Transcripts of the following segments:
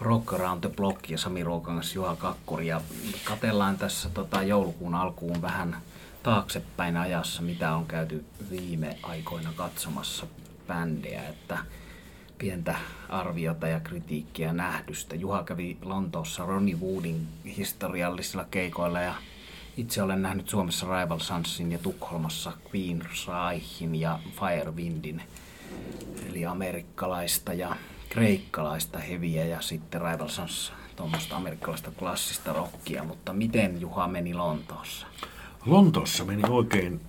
Rock Around the Block ja Sami Ruokangas Juha Kakkuri. Ja katellaan tässä tota, joulukuun alkuun vähän taaksepäin ajassa, mitä on käyty viime aikoina katsomassa bändejä, että pientä arviota ja kritiikkiä nähdystä. Juha kävi Lontoossa Ronnie Woodin historiallisilla keikoilla ja itse olen nähnyt Suomessa Rival Sunsin ja Tukholmassa Queen Raihin ja Firewindin, eli amerikkalaista ja kreikkalaista heviä ja sitten Rival Sons tuommoista amerikkalaista klassista rockia, mutta miten Juha meni Lontoossa? Lontoossa meni oikein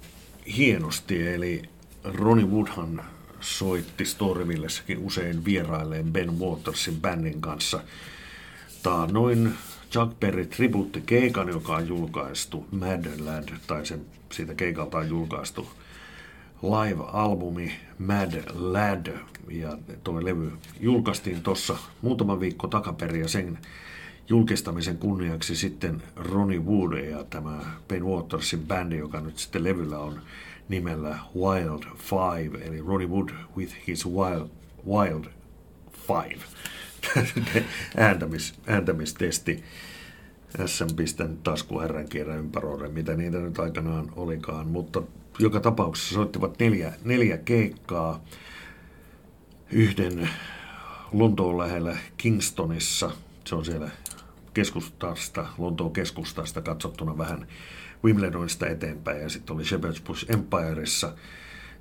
hienosti, eli Ronnie Woodhan soitti Storyvillessäkin usein vierailleen Ben Watersin bändin kanssa. Tämä noin Chuck Berry tribuutti keikan, joka on julkaistu Mad Lad, tai sen, siitä keikalta on julkaistu live-albumi Mad Lad, ja tuo levy julkaistiin tuossa muutama viikko takaperin, ja sen julkistamisen kunniaksi sitten Ronnie Wood ja tämä Ben Watersin bändi, joka nyt sitten levyllä on nimellä Wild Five, eli Ronnie Wood with his Wild, Wild Five. Ääntämis, ääntämistesti. SM pistän taskuherran kierrän ympäröiden, mitä niitä nyt aikanaan olikaan, mutta joka tapauksessa soittivat neljä, neljä keikkaa. Yhden Lontoon lähellä Kingstonissa, se on siellä keskustasta, Lontoon keskustasta katsottuna vähän Wimbledonista eteenpäin. Ja sitten oli Shepherd's Bush Empireissa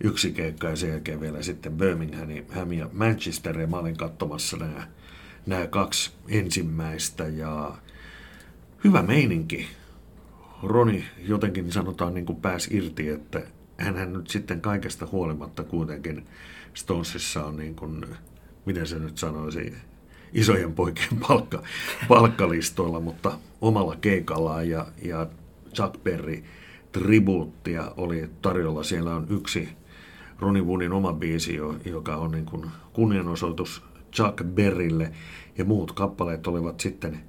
yksi keikka ja sen jälkeen vielä sitten Birmingham ja Manchester. Ja mä olin katsomassa nämä, nämä kaksi ensimmäistä ja hyvä meininki. Roni jotenkin sanotaan niin kuin pääsi irti, että hän nyt sitten kaikesta huolimatta kuitenkin Stonesissa on niin kuin, miten se nyt sanoisi, isojen poikien palkka, palkkalistoilla, mutta omalla keikallaan ja, ja Chuck Berry tribuuttia oli tarjolla. Siellä on yksi Ronnie Woodin oma biisi, joka on niin kuin kunnianosoitus Chuck Berrylle ja muut kappaleet olivat sitten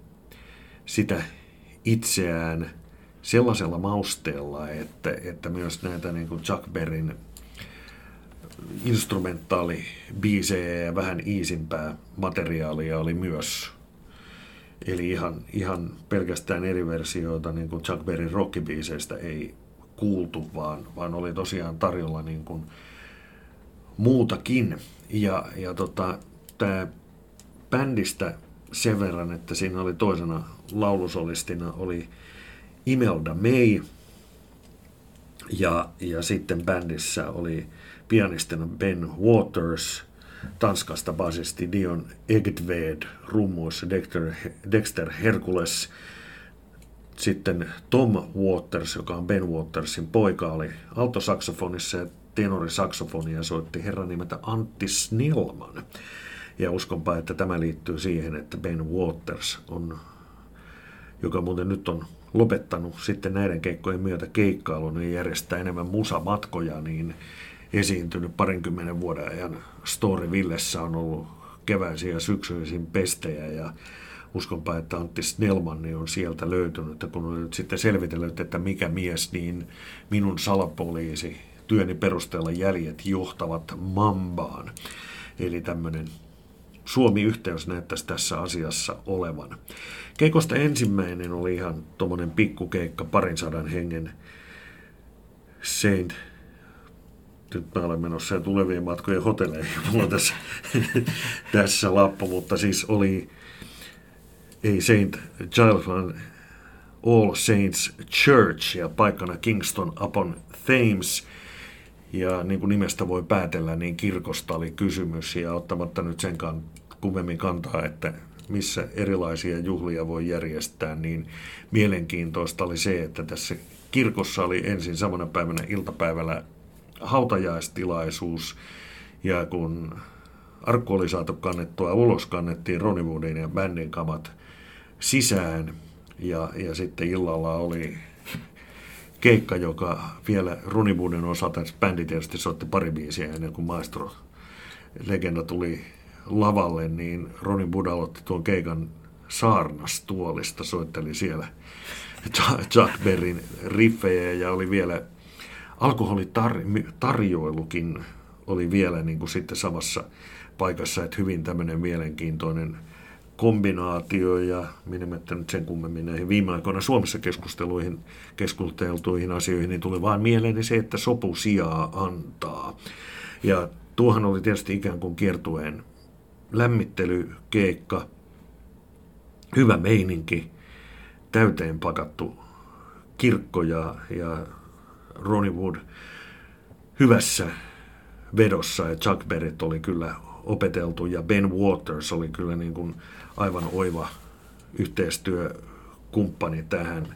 sitä itseään sellaisella mausteella, että, että myös näitä niin kuin Chuck Berryn instrumentaalibiisejä ja vähän iisimpää materiaalia oli myös. Eli ihan, ihan pelkästään eri versioita niin kuin Chuck Berryn rockibiiseistä ei kuultu, vaan, vaan oli tosiaan tarjolla niin kuin muutakin. Ja, ja tota, tämä bändistä sen verran, että siinä oli toisena laulusolistina oli Imelda May ja, ja sitten bändissä oli pianistina Ben Waters, Tanskasta basisti Dion Egtved, rummuissa Dexter, Dexter Hercules, sitten Tom Waters, joka on Ben Watersin poika, oli altosaksofonissa ja tenorisaksofonia soitti herran nimeltä Antti Snellman. Ja uskonpa, että tämä liittyy siihen, että Ben Waters on, joka muuten nyt on lopettanut sitten näiden keikkojen myötä keikkailun ja järjestää enemmän musamatkoja, niin esiintynyt parinkymmenen vuoden ajan Storyvillessä on ollut keväisin ja syksyisin pestejä ja uskonpa, että Antti Snellmanni on sieltä löytynyt, että kun on nyt sitten selvitellyt, että mikä mies, niin minun salapoliisi työni perusteella jäljet johtavat Mambaan. Eli tämmöinen Suomi-yhteys näyttäisi tässä asiassa olevan. Keikosta ensimmäinen oli ihan tuommoinen pikkukeikka, parin sadan hengen Saint nyt mä olen menossa ja tulevien matkojen hotelleihin. Mulla on tässä, tässä lappu, mutta siis oli ei Saint Giles, vaan All Saints Church ja paikkana Kingston upon Thames. Ja niin kuin nimestä voi päätellä, niin kirkosta oli kysymys ja ottamatta nyt sen kummemmin kantaa, että missä erilaisia juhlia voi järjestää, niin mielenkiintoista oli se, että tässä kirkossa oli ensin samana päivänä iltapäivällä hautajaistilaisuus. Ja kun arkku oli saatu kannettua ulos, kannettiin Ronnie Woodin ja bändin kamat sisään. Ja, ja sitten illalla oli keikka, joka vielä Woodin osalta, bändi tietysti soitti pari biisiä ennen kuin maestro legenda tuli lavalle, niin Ronnie Wood aloitti tuon keikan saarnastuolista, soitteli siellä Chuck Berryn riffejä ja oli vielä alkoholitarjoilukin oli vielä niin kuin sitten samassa paikassa, että hyvin tämmöinen mielenkiintoinen kombinaatio ja menemättä nyt sen kummemmin näihin viime aikoina Suomessa keskusteluihin, keskusteltuihin asioihin, niin tuli vaan mieleeni se, että sopu sijaa antaa. Ja tuohan oli tietysti ikään kuin kiertueen lämmittelykeikka, hyvä meininki, täyteen pakattu kirkko ja, ja Ronnie Wood hyvässä vedossa ja Chuck Berry oli kyllä opeteltu ja Ben Waters oli kyllä niin kuin aivan oiva yhteistyökumppani tähän.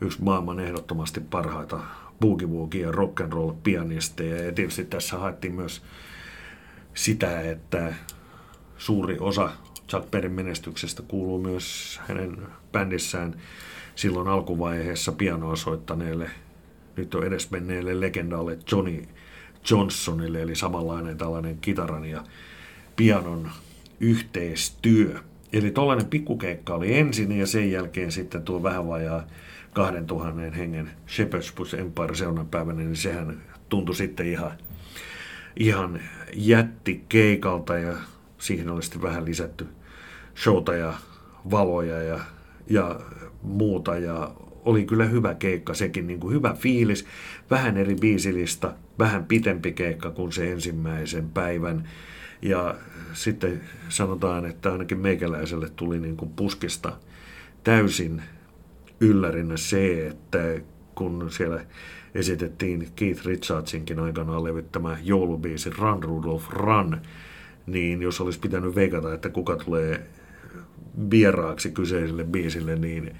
Yksi maailman ehdottomasti parhaita boogie ja rock and roll pianisteja ja tietysti tässä haettiin myös sitä, että suuri osa Chuck Berryn menestyksestä kuuluu myös hänen bändissään silloin alkuvaiheessa pianoa soittaneelle, nyt on edesmenneelle legendaalle Johnny Johnsonille, eli samanlainen tällainen kitaran ja pianon yhteistyö. Eli tuollainen pikkukeikka oli ensin ja sen jälkeen sitten tuo vähän vajaa 2000 hengen Shepherd's Bush Empire seuraavana päivänä, niin sehän tuntui sitten ihan, ihan jättikeikalta ja siihen oli sitten vähän lisätty showta ja valoja ja, ja muuta ja oli kyllä hyvä keikka sekin, niin kuin hyvä fiilis, vähän eri biisilista, vähän pitempi keikka kuin se ensimmäisen päivän. Ja sitten sanotaan, että ainakin meikäläiselle tuli niin kuin puskista täysin yllärinä se, että kun siellä esitettiin Keith Richardsinkin aikanaan levyttämä joulubiisi Run Rudolph Run, niin jos olisi pitänyt veikata, että kuka tulee vieraaksi kyseiselle biisille, niin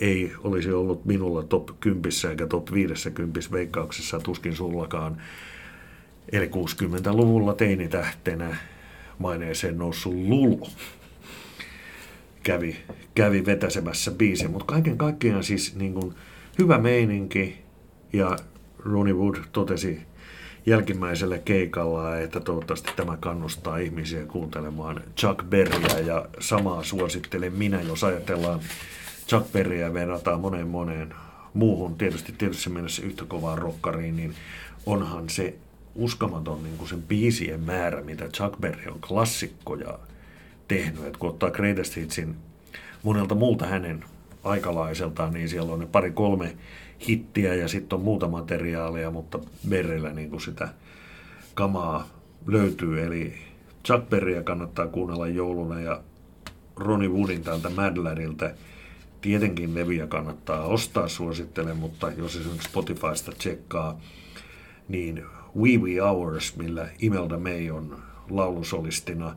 ei olisi ollut minulla top 10 eikä top 50 veikkauksessa, tuskin sullakaan. Eli 60-luvulla teinitähtenä maineeseen noussut Lulu kävi, kävi vetäsemässä biisi, mutta kaiken kaikkiaan siis niin kuin hyvä meininki ja Ronnie Wood totesi jälkimmäisellä keikalla, että toivottavasti tämä kannustaa ihmisiä kuuntelemaan Chuck Berryä ja samaa suosittelen minä, jos ajatellaan Chuck Berryä verrataan moneen moneen muuhun, tietysti tietysti mielessä yhtä kovaa rokkariin, niin onhan se uskomaton niin kuin sen biisien määrä, mitä Chuck Berry on klassikkoja tehnyt. Et kun ottaa Greatest Hitsin monelta muulta hänen aikalaiseltaan, niin siellä on ne pari-kolme hittiä ja sitten on muuta materiaalia, mutta Berrillä niin kuin sitä kamaa löytyy. Eli Chuck Berryä kannattaa kuunnella jouluna ja Ronnie Woodin täältä Mad Ladilta Tietenkin levyjä kannattaa ostaa, suosittelen, mutta jos esimerkiksi Spotifysta tsekkaa, niin We We Hours, millä Imelda May on laulusolistina,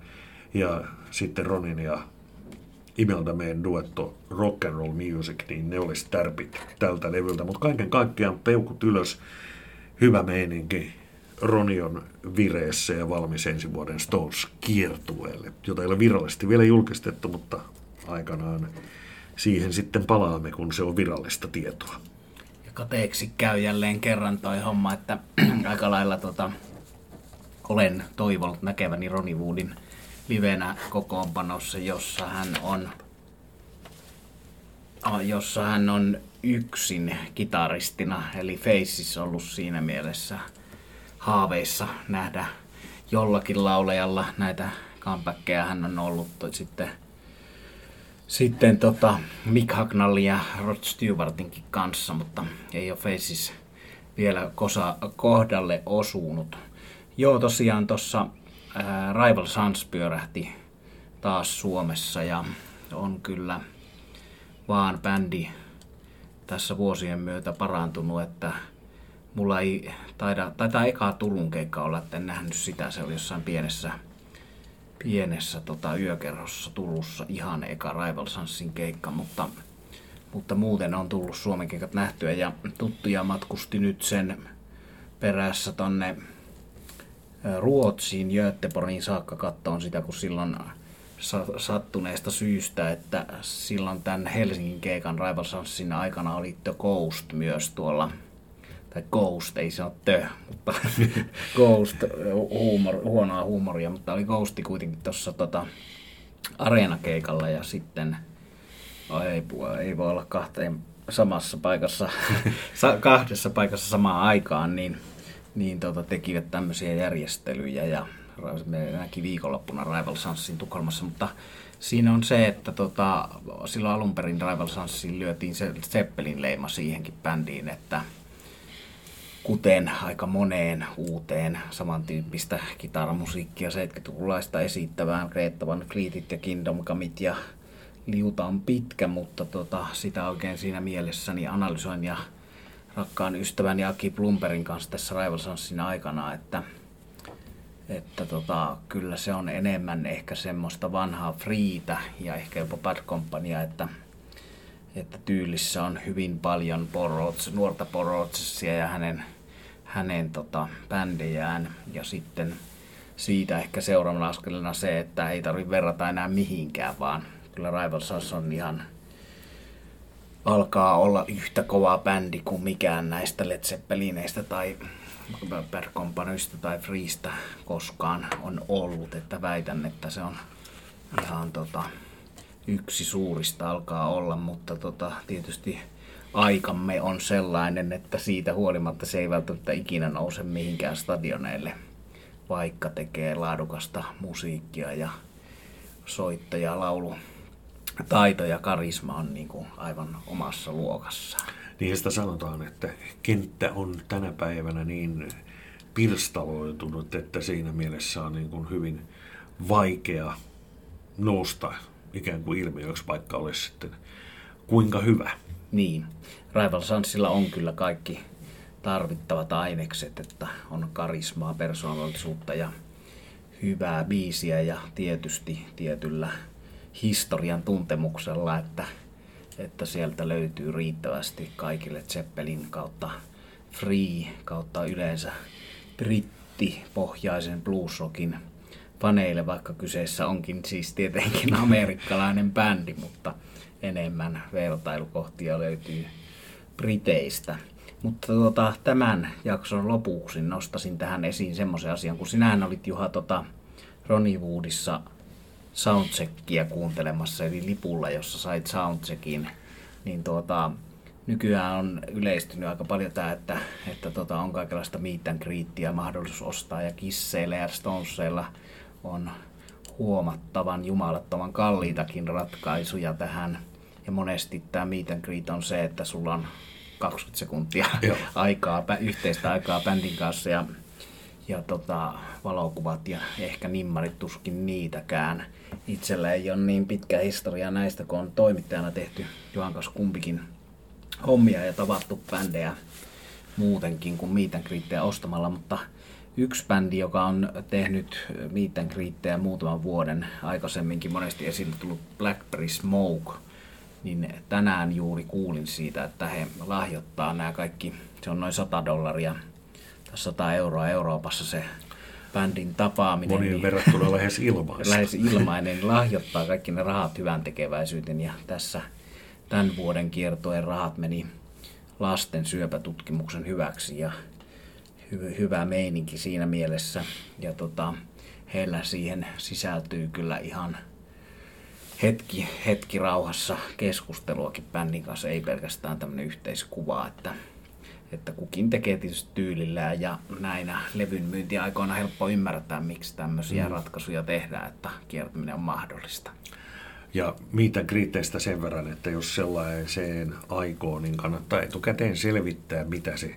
ja sitten Ronin ja Imelda Mayn duetto Rock and Roll Music, niin ne olisi tärpit tältä levyltä. Mutta kaiken kaikkiaan peukut ylös, hyvä meininki. Roni on vireessä ja valmis ensi vuoden Stones kiertueelle, jota ei ole virallisesti vielä julkistettu, mutta aikanaan siihen sitten palaamme, kun se on virallista tietoa. Kateeksi käy jälleen kerran toi homma, että aika lailla tota, olen toivonut näkeväni Ronnie Woodin livenä kokoonpanossa, jossa hän on jossa hän on yksin kitaristina, eli Faces ollut siinä mielessä haaveissa nähdä jollakin laulajalla näitä comebackkejä hän on ollut sitten sitten tota, Mick Hagnallin ja Rod Stewartinkin kanssa, mutta ei ole Faces vielä kosa, kohdalle osunut. Joo, tosiaan tuossa Rival Sons pyörähti taas Suomessa ja on kyllä vaan bändi tässä vuosien myötä parantunut, että mulla ei taida, taitaa ekaa Turun keikka olla, että en nähnyt sitä, se oli jossain pienessä pienessä tota, yökerrossa Turussa ihan eka Rival Sunsin keikka, mutta, mutta muuten on tullut Suomen keikat nähtyä ja tuttuja matkusti nyt sen perässä tonne Ruotsiin, Göteborgiin saakka kattoon sitä, kun silloin sattuneesta syystä, että silloin tämän Helsingin keikan Rival Sunsin aikana oli The Coast myös tuolla tai Ghost, ei se ole tö, mutta Ghost, huumor, huonoa huumoria, mutta oli Ghosti kuitenkin tuossa tota, areenakeikalla ja sitten, oh, ei, ei voi olla kahteen samassa paikassa, kahdessa paikassa samaan aikaan, niin, niin tota, tekivät tämmöisiä järjestelyjä ja me näki viikonloppuna Rival Sunsin Tukholmassa, mutta Siinä on se, että tota, silloin alun perin Rival Sunsiin lyötiin se Zeppelin leima siihenkin bändiin, että kuten aika moneen uuteen samantyyppistä kitaramusiikkia 70-lukulaista esittävään Greta Van Fleetit ja Kingdom Comeit ja liuta on pitkä, mutta tota, sitä oikein siinä mielessäni analysoin ja rakkaan ystäväni Aki Plumperin kanssa tässä Rival aikana, että, että tota, kyllä se on enemmän ehkä semmoista vanhaa Freetä ja ehkä jopa Bad että, että tyylissä on hyvin paljon Porrots, nuorta Porrotsia ja hänen, hänen tota, bändejään. Ja sitten siitä ehkä seuraavana askelena se, että ei tarvitse verrata enää mihinkään, vaan kyllä Rival on ihan alkaa olla yhtä kova bändi kuin mikään näistä Led Zeppelineistä tai Bad Companysta tai Freesta koskaan on ollut, että väitän, että se on ihan tota, yksi suurista alkaa olla, mutta tota, tietysti aikamme on sellainen, että siitä huolimatta se ei välttämättä ikinä nouse mihinkään stadioneille, vaikka tekee laadukasta musiikkia ja soittaja, laulu, taito ja karisma on niin kuin aivan omassa luokassaan. Niin sitä sanotaan, että kenttä on tänä päivänä niin pirstaloitunut, että siinä mielessä on niin kuin hyvin vaikea nousta ikään kuin ilmiöksi, vaikka olisi sitten kuinka hyvä. Niin. Rival Sunsilla on kyllä kaikki tarvittavat ainekset, että on karismaa, persoonallisuutta ja hyvää biisiä ja tietysti tietyllä historian tuntemuksella, että, että sieltä löytyy riittävästi kaikille Zeppelin kautta Free kautta yleensä brittipohjaisen bluesrockin faneille, vaikka kyseessä onkin siis tietenkin amerikkalainen bändi, mutta enemmän vertailukohtia löytyy Briteistä. Mutta tota, tämän jakson lopuksi nostasin tähän esiin semmoisen asian, kun sinähän olit Juha tota, Ronnie Woodissa soundcheckia kuuntelemassa, eli lipulla, jossa sait soundcheckin, niin tuota, nykyään on yleistynyt aika paljon tämä, että, että tota, on kaikenlaista meet and greetia mahdollisuus ostaa, ja kisseillä ja stoneseilla on huomattavan jumalattoman kalliitakin ratkaisuja tähän. Ja monesti tämä meet and greet on se, että sulla on 20 sekuntia aikaa, yhteistä aikaa bändin kanssa ja, ja tota, valokuvat ja ehkä nimmarit tuskin niitäkään. Itsellä ei ole niin pitkä historia näistä, kun on toimittajana tehty Johan kanssa kumpikin hommia ja tavattu bändejä muutenkin kuin meet and ostamalla, mutta yksi bändi, joka on tehnyt meet and muutaman vuoden aikaisemminkin monesti esille tullut Blackberry Smoke, niin tänään juuri kuulin siitä, että he lahjoittaa nämä kaikki, se on noin 100 dollaria tai 100 euroa Euroopassa se bändin tapaaminen. Moniin niin, verrattuna lähes ilmainen. lähes ilmainen, niin lahjoittaa kaikki ne rahat hyvän tekeväisyyteen ja tässä tämän vuoden kiertojen rahat meni lasten syöpätutkimuksen hyväksi ja hy- hyvä meininki siinä mielessä. Ja tota, heillä siihen sisältyy kyllä ihan hetki, hetki rauhassa keskusteluakin bändin kanssa, ei pelkästään tämmöinen yhteiskuva, että, että kukin tekee tietysti tyylillään ja näinä levyn myyntiaikoina helppo ymmärtää, miksi tämmöisiä mm. ratkaisuja tehdään, että kiertäminen on mahdollista. Ja mitä kriitteistä sen verran, että jos sellaiseen aikoo, niin kannattaa etukäteen selvittää, mitä se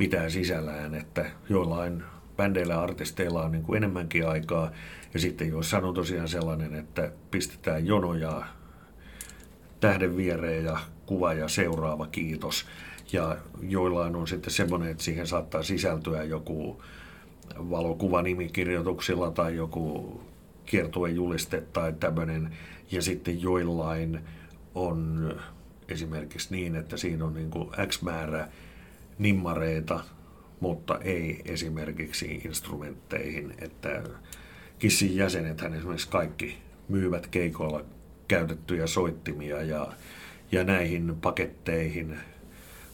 pitää sisällään, että joillain bändeillä ja artisteilla on niin kuin enemmänkin aikaa. Ja sitten jos on tosiaan sellainen, että pistetään jonoja tähden viereen ja kuva ja seuraava kiitos. Ja joillain on sitten semmoinen, että siihen saattaa sisältyä joku valokuva nimikirjoituksilla tai joku kiertuejuliste tai tämmöinen. Ja sitten joillain on esimerkiksi niin, että siinä on niin kuin X määrä nimmareita, mutta ei esimerkiksi instrumentteihin. Että Kissin jäsenethän esimerkiksi kaikki myyvät keikoilla käytettyjä soittimia ja, ja näihin paketteihin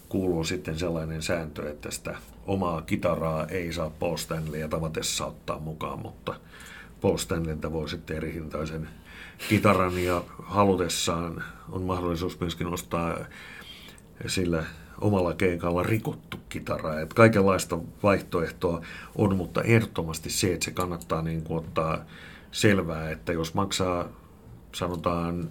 kuuluu sitten sellainen sääntö, että sitä omaa kitaraa ei saa Paul Stanleya tavatessa ottaa mukaan, mutta Paul Stanleyltä voi sitten eri hintaisen kitaran ja halutessaan on mahdollisuus myöskin ostaa sillä omalla keikalla rikottu kitara. Että kaikenlaista vaihtoehtoa on, mutta ehdottomasti se, että se kannattaa niin kuin ottaa selvää, että jos maksaa sanotaan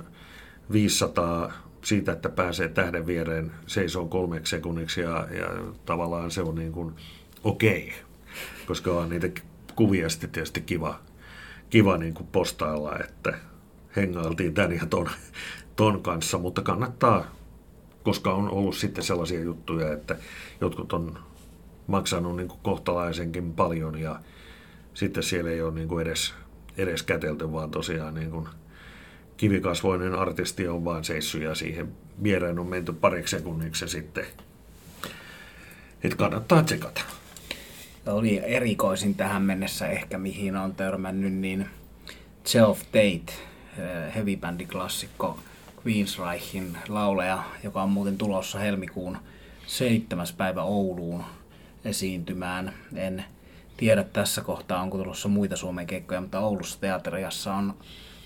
500 siitä, että pääsee tähden viereen seisoo kolmeksi sekunniksi ja, ja tavallaan se on niin kuin okei, okay, koska on niitä kuvia sitten tietysti kiva, kiva niin kuin postailla, että hengailtiin tän ja ton, ton kanssa, mutta kannattaa, koska on ollut sitten sellaisia juttuja, että jotkut on maksanut niin kuin kohtalaisenkin paljon ja sitten siellä ei ole niin kuin edes, edes kätelty, vaan tosiaan niin kuin kivikasvoinen artisti on vaan seissyt ja siihen viereen on menty pariksi sekunniksi sitten. Että kannattaa tsekata. Oli erikoisin tähän mennessä ehkä, mihin on törmännyt, niin Self Date, eh, heavy klassikko Queensrychin lauleja, joka on muuten tulossa helmikuun 7. päivä Ouluun esiintymään. En tiedä tässä kohtaa, onko tulossa muita Suomen keikkoja, mutta Oulussa teatteriassa on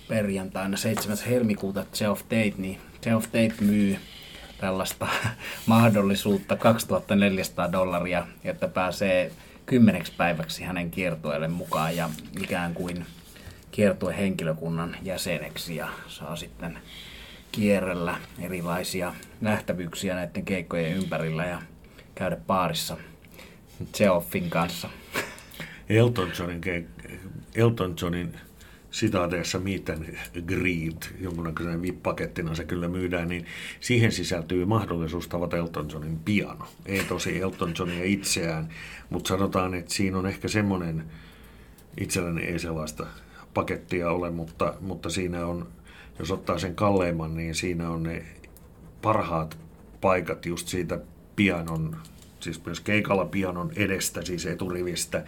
perjantaina 7. helmikuuta Self Date, niin Self Date myy tällaista mahdollisuutta 2400 dollaria, että pääsee kymmeneksi päiväksi hänen kiertueelle mukaan ja ikään kuin kiertue henkilökunnan jäseneksi ja saa sitten kierrellä erilaisia nähtävyyksiä näiden keikkojen ympärillä ja käydä baarissa Geoffin kanssa. Elton Johnin, Elton Johnin sitaateessa Meet and Greet, jonkunnäköisen VIP-pakettina se kyllä myydään, niin siihen sisältyy mahdollisuus tavata Elton Johnin piano. Ei tosi Elton Johnia itseään, mutta sanotaan, että siinä on ehkä semmoinen, itselläni ei sellaista pakettia ole, mutta, mutta siinä on, jos ottaa sen kalleimman, niin siinä on ne parhaat paikat just siitä pianon siis myös keikalla pianon edestä, siis eturivistä.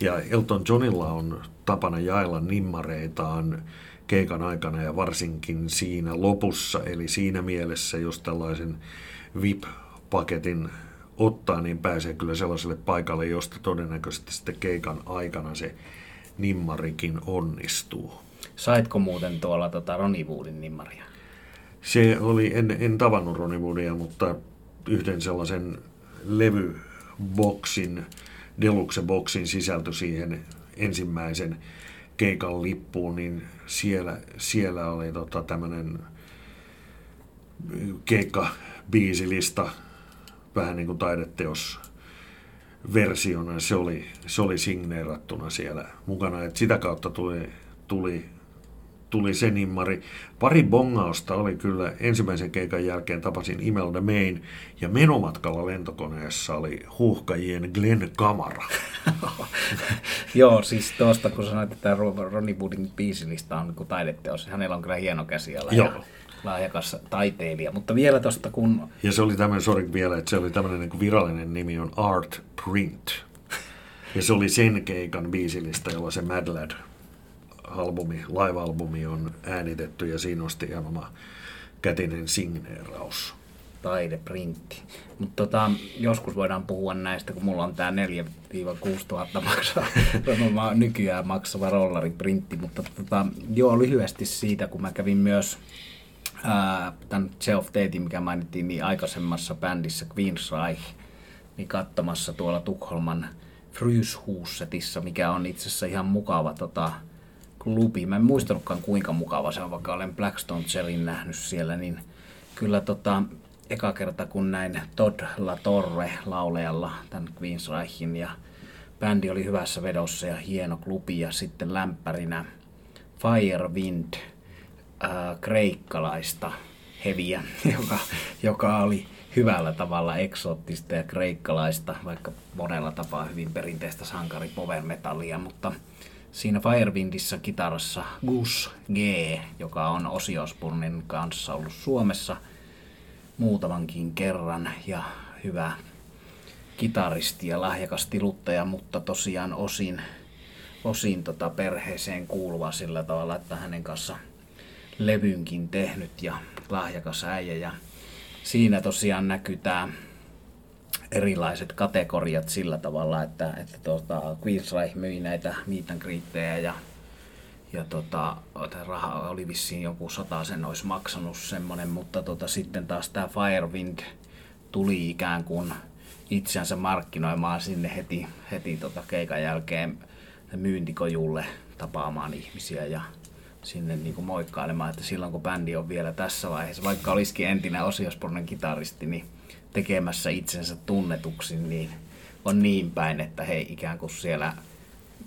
Ja Elton Johnilla on tapana jaella nimmareitaan keikan aikana ja varsinkin siinä lopussa. Eli siinä mielessä, jos tällaisen VIP-paketin ottaa, niin pääsee kyllä sellaiselle paikalle, josta todennäköisesti sitten keikan aikana se nimmarikin onnistuu. Saitko muuten tuolla tota Ronnie Woodin nimmaria? Se oli, en, en tavannut Ronnie Woodia, mutta yhden sellaisen levyboksin, deluxe-boksin sisältö siihen ensimmäisen keikan lippuun, niin siellä, siellä oli tota tämmöinen keikka-biisilista, vähän niin kuin taideteos versiona, se oli, se oli signeerattuna siellä mukana, että sitä kautta tuli, tuli tuli se nimmari. Pari bongausta oli kyllä ensimmäisen keikan jälkeen tapasin Imelda Main ja menomatkalla lentokoneessa oli huuhkajien Glenn Kamara. Joo, siis tuosta kun sanoit, että Ronnie Woodin biisilista on niin taideteos, hänellä on kyllä hieno käsi Joo. Ja lahjakas taiteilija. Mutta vielä tuosta kun... Ja se oli tämmöinen, sorry vielä, että se oli tämmöinen niin virallinen nimi on Art Print. Ja se oli sen keikan biisilistä, jolla se Mad Lad albumi, live-albumi on äänitetty ja siinä on ihan oma kätinen signeeraus. Taideprintti. Mutta tota, joskus voidaan puhua näistä, kun mulla on tämä 4-6 tuhatta maksaa, nykyään maksava rollariprintti. Mutta tota, joo, lyhyesti siitä, kun mä kävin myös ää, tämän Self Datein, mikä mainittiin, niin aikaisemmassa bändissä Queensryche, niin katsomassa tuolla Tukholman Fryshusetissa, mikä on itse asiassa ihan mukava tota, klubi. Mä en muistanutkaan kuinka mukava se on, vaikka olen Blackstone Cellin nähnyt siellä, niin kyllä tota, eka kerta kun näin Todd La Torre laulajalla tämän Queensrychin ja bändi oli hyvässä vedossa ja hieno klubi ja sitten lämpärinä Firewind äh, kreikkalaista heviä, joka, joka oli hyvällä tavalla eksoottista ja kreikkalaista, vaikka monella tapaa hyvin perinteistä sankari power metallia, mutta siinä Firewindissä kitarassa Gus G, joka on Osiosburnin kanssa ollut Suomessa muutamankin kerran ja hyvä kitaristi ja lahjakas tiluttaja, mutta tosiaan osin, osin tota perheeseen kuuluva sillä tavalla, että hänen kanssa levynkin tehnyt ja lahjakas äijä. Ja siinä tosiaan näkyy tämä erilaiset kategoriat sillä tavalla, että, että tuota, Queensryche myi näitä meet ja, ja tota, raha oli vissiin joku sata sen olisi maksanut semmonen, mutta tota, sitten taas tämä Firewind tuli ikään kuin itseänsä markkinoimaan sinne heti, heti tota keikan jälkeen myyntikojulle tapaamaan ihmisiä ja sinne niin kuin moikkailemaan, että silloin kun bändi on vielä tässä vaiheessa, vaikka olisikin entinen Osiospornen kitaristi, niin tekemässä itsensä tunnetuksi, niin on niin päin, että he ikään kuin siellä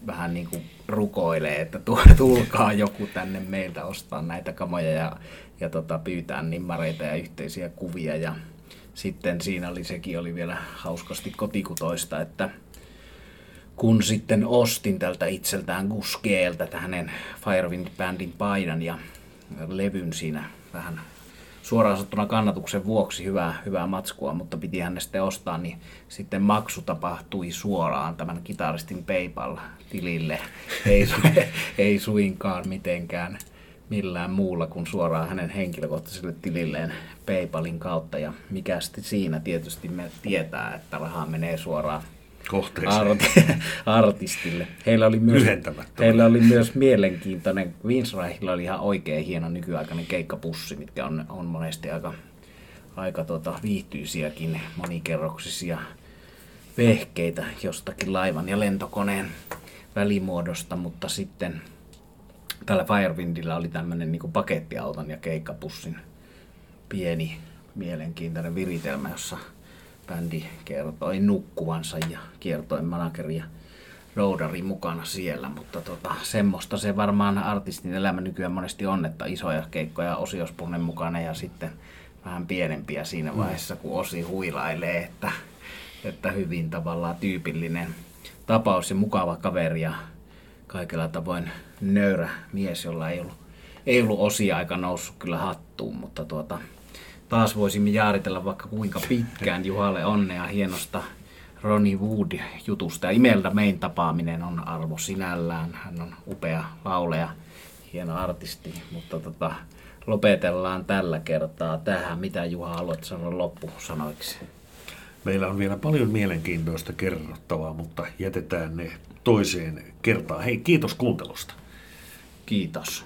vähän niin kuin rukoilee, että tulkaa joku tänne meiltä ostaa näitä kamoja ja, ja tota, pyytää nimmareita ja yhteisiä kuvia. Ja sitten siinä oli sekin oli vielä hauskasti kotikutoista, että kun sitten ostin tältä itseltään Guskeeltä hänen Firewind-bändin paidan ja levyn siinä vähän suoraan sanottuna kannatuksen vuoksi hyvää, hyvää matskua, mutta piti hän sitten ostaa, niin sitten maksu tapahtui suoraan tämän kitaristin PayPal-tilille. Ei, ei suinkaan mitenkään millään muulla kuin suoraan hänen henkilökohtaiselle tililleen PayPalin kautta. Ja mikä sitten siinä tietysti me tietää, että rahaa menee suoraan Art- artistille. Heillä oli, myös, heillä oli myös mielenkiintoinen, Winsrahilla oli ihan oikein hieno nykyaikainen keikkapussi, mitkä on, on monesti aika, aika tota, viihtyisiäkin monikerroksisia vehkeitä jostakin laivan ja lentokoneen välimuodosta, mutta sitten tällä Firewindillä oli tämmöinen niin pakettiauton ja keikkapussin pieni mielenkiintoinen viritelmä, jossa bändi kertoi nukkuvansa ja kiertoi manageri ja roudari mukana siellä, mutta tota, semmoista se varmaan artistin elämä nykyään monesti on, että isoja keikkoja osiospunnen mukana ja sitten vähän pienempiä siinä mm. vaiheessa, kun osi huilailee, että, että hyvin tavallaan tyypillinen tapaus ja mukava kaveri ja kaikella tavoin nöyrä mies, jolla ei ollut, ei ollut osia aika noussut kyllä hattuun, mutta tuota, taas voisimme jaaritella vaikka kuinka pitkään Juhalle onnea hienosta Ronnie Wood-jutusta. Ja Imelda Main tapaaminen on arvo sinällään. Hän on upea lauleja, hieno artisti, mutta tota, lopetellaan tällä kertaa tähän. Mitä Juha haluat sanoa loppusanoiksi? Meillä on vielä paljon mielenkiintoista kerrottavaa, mutta jätetään ne toiseen kertaan. Hei, kiitos kuuntelusta. Kiitos.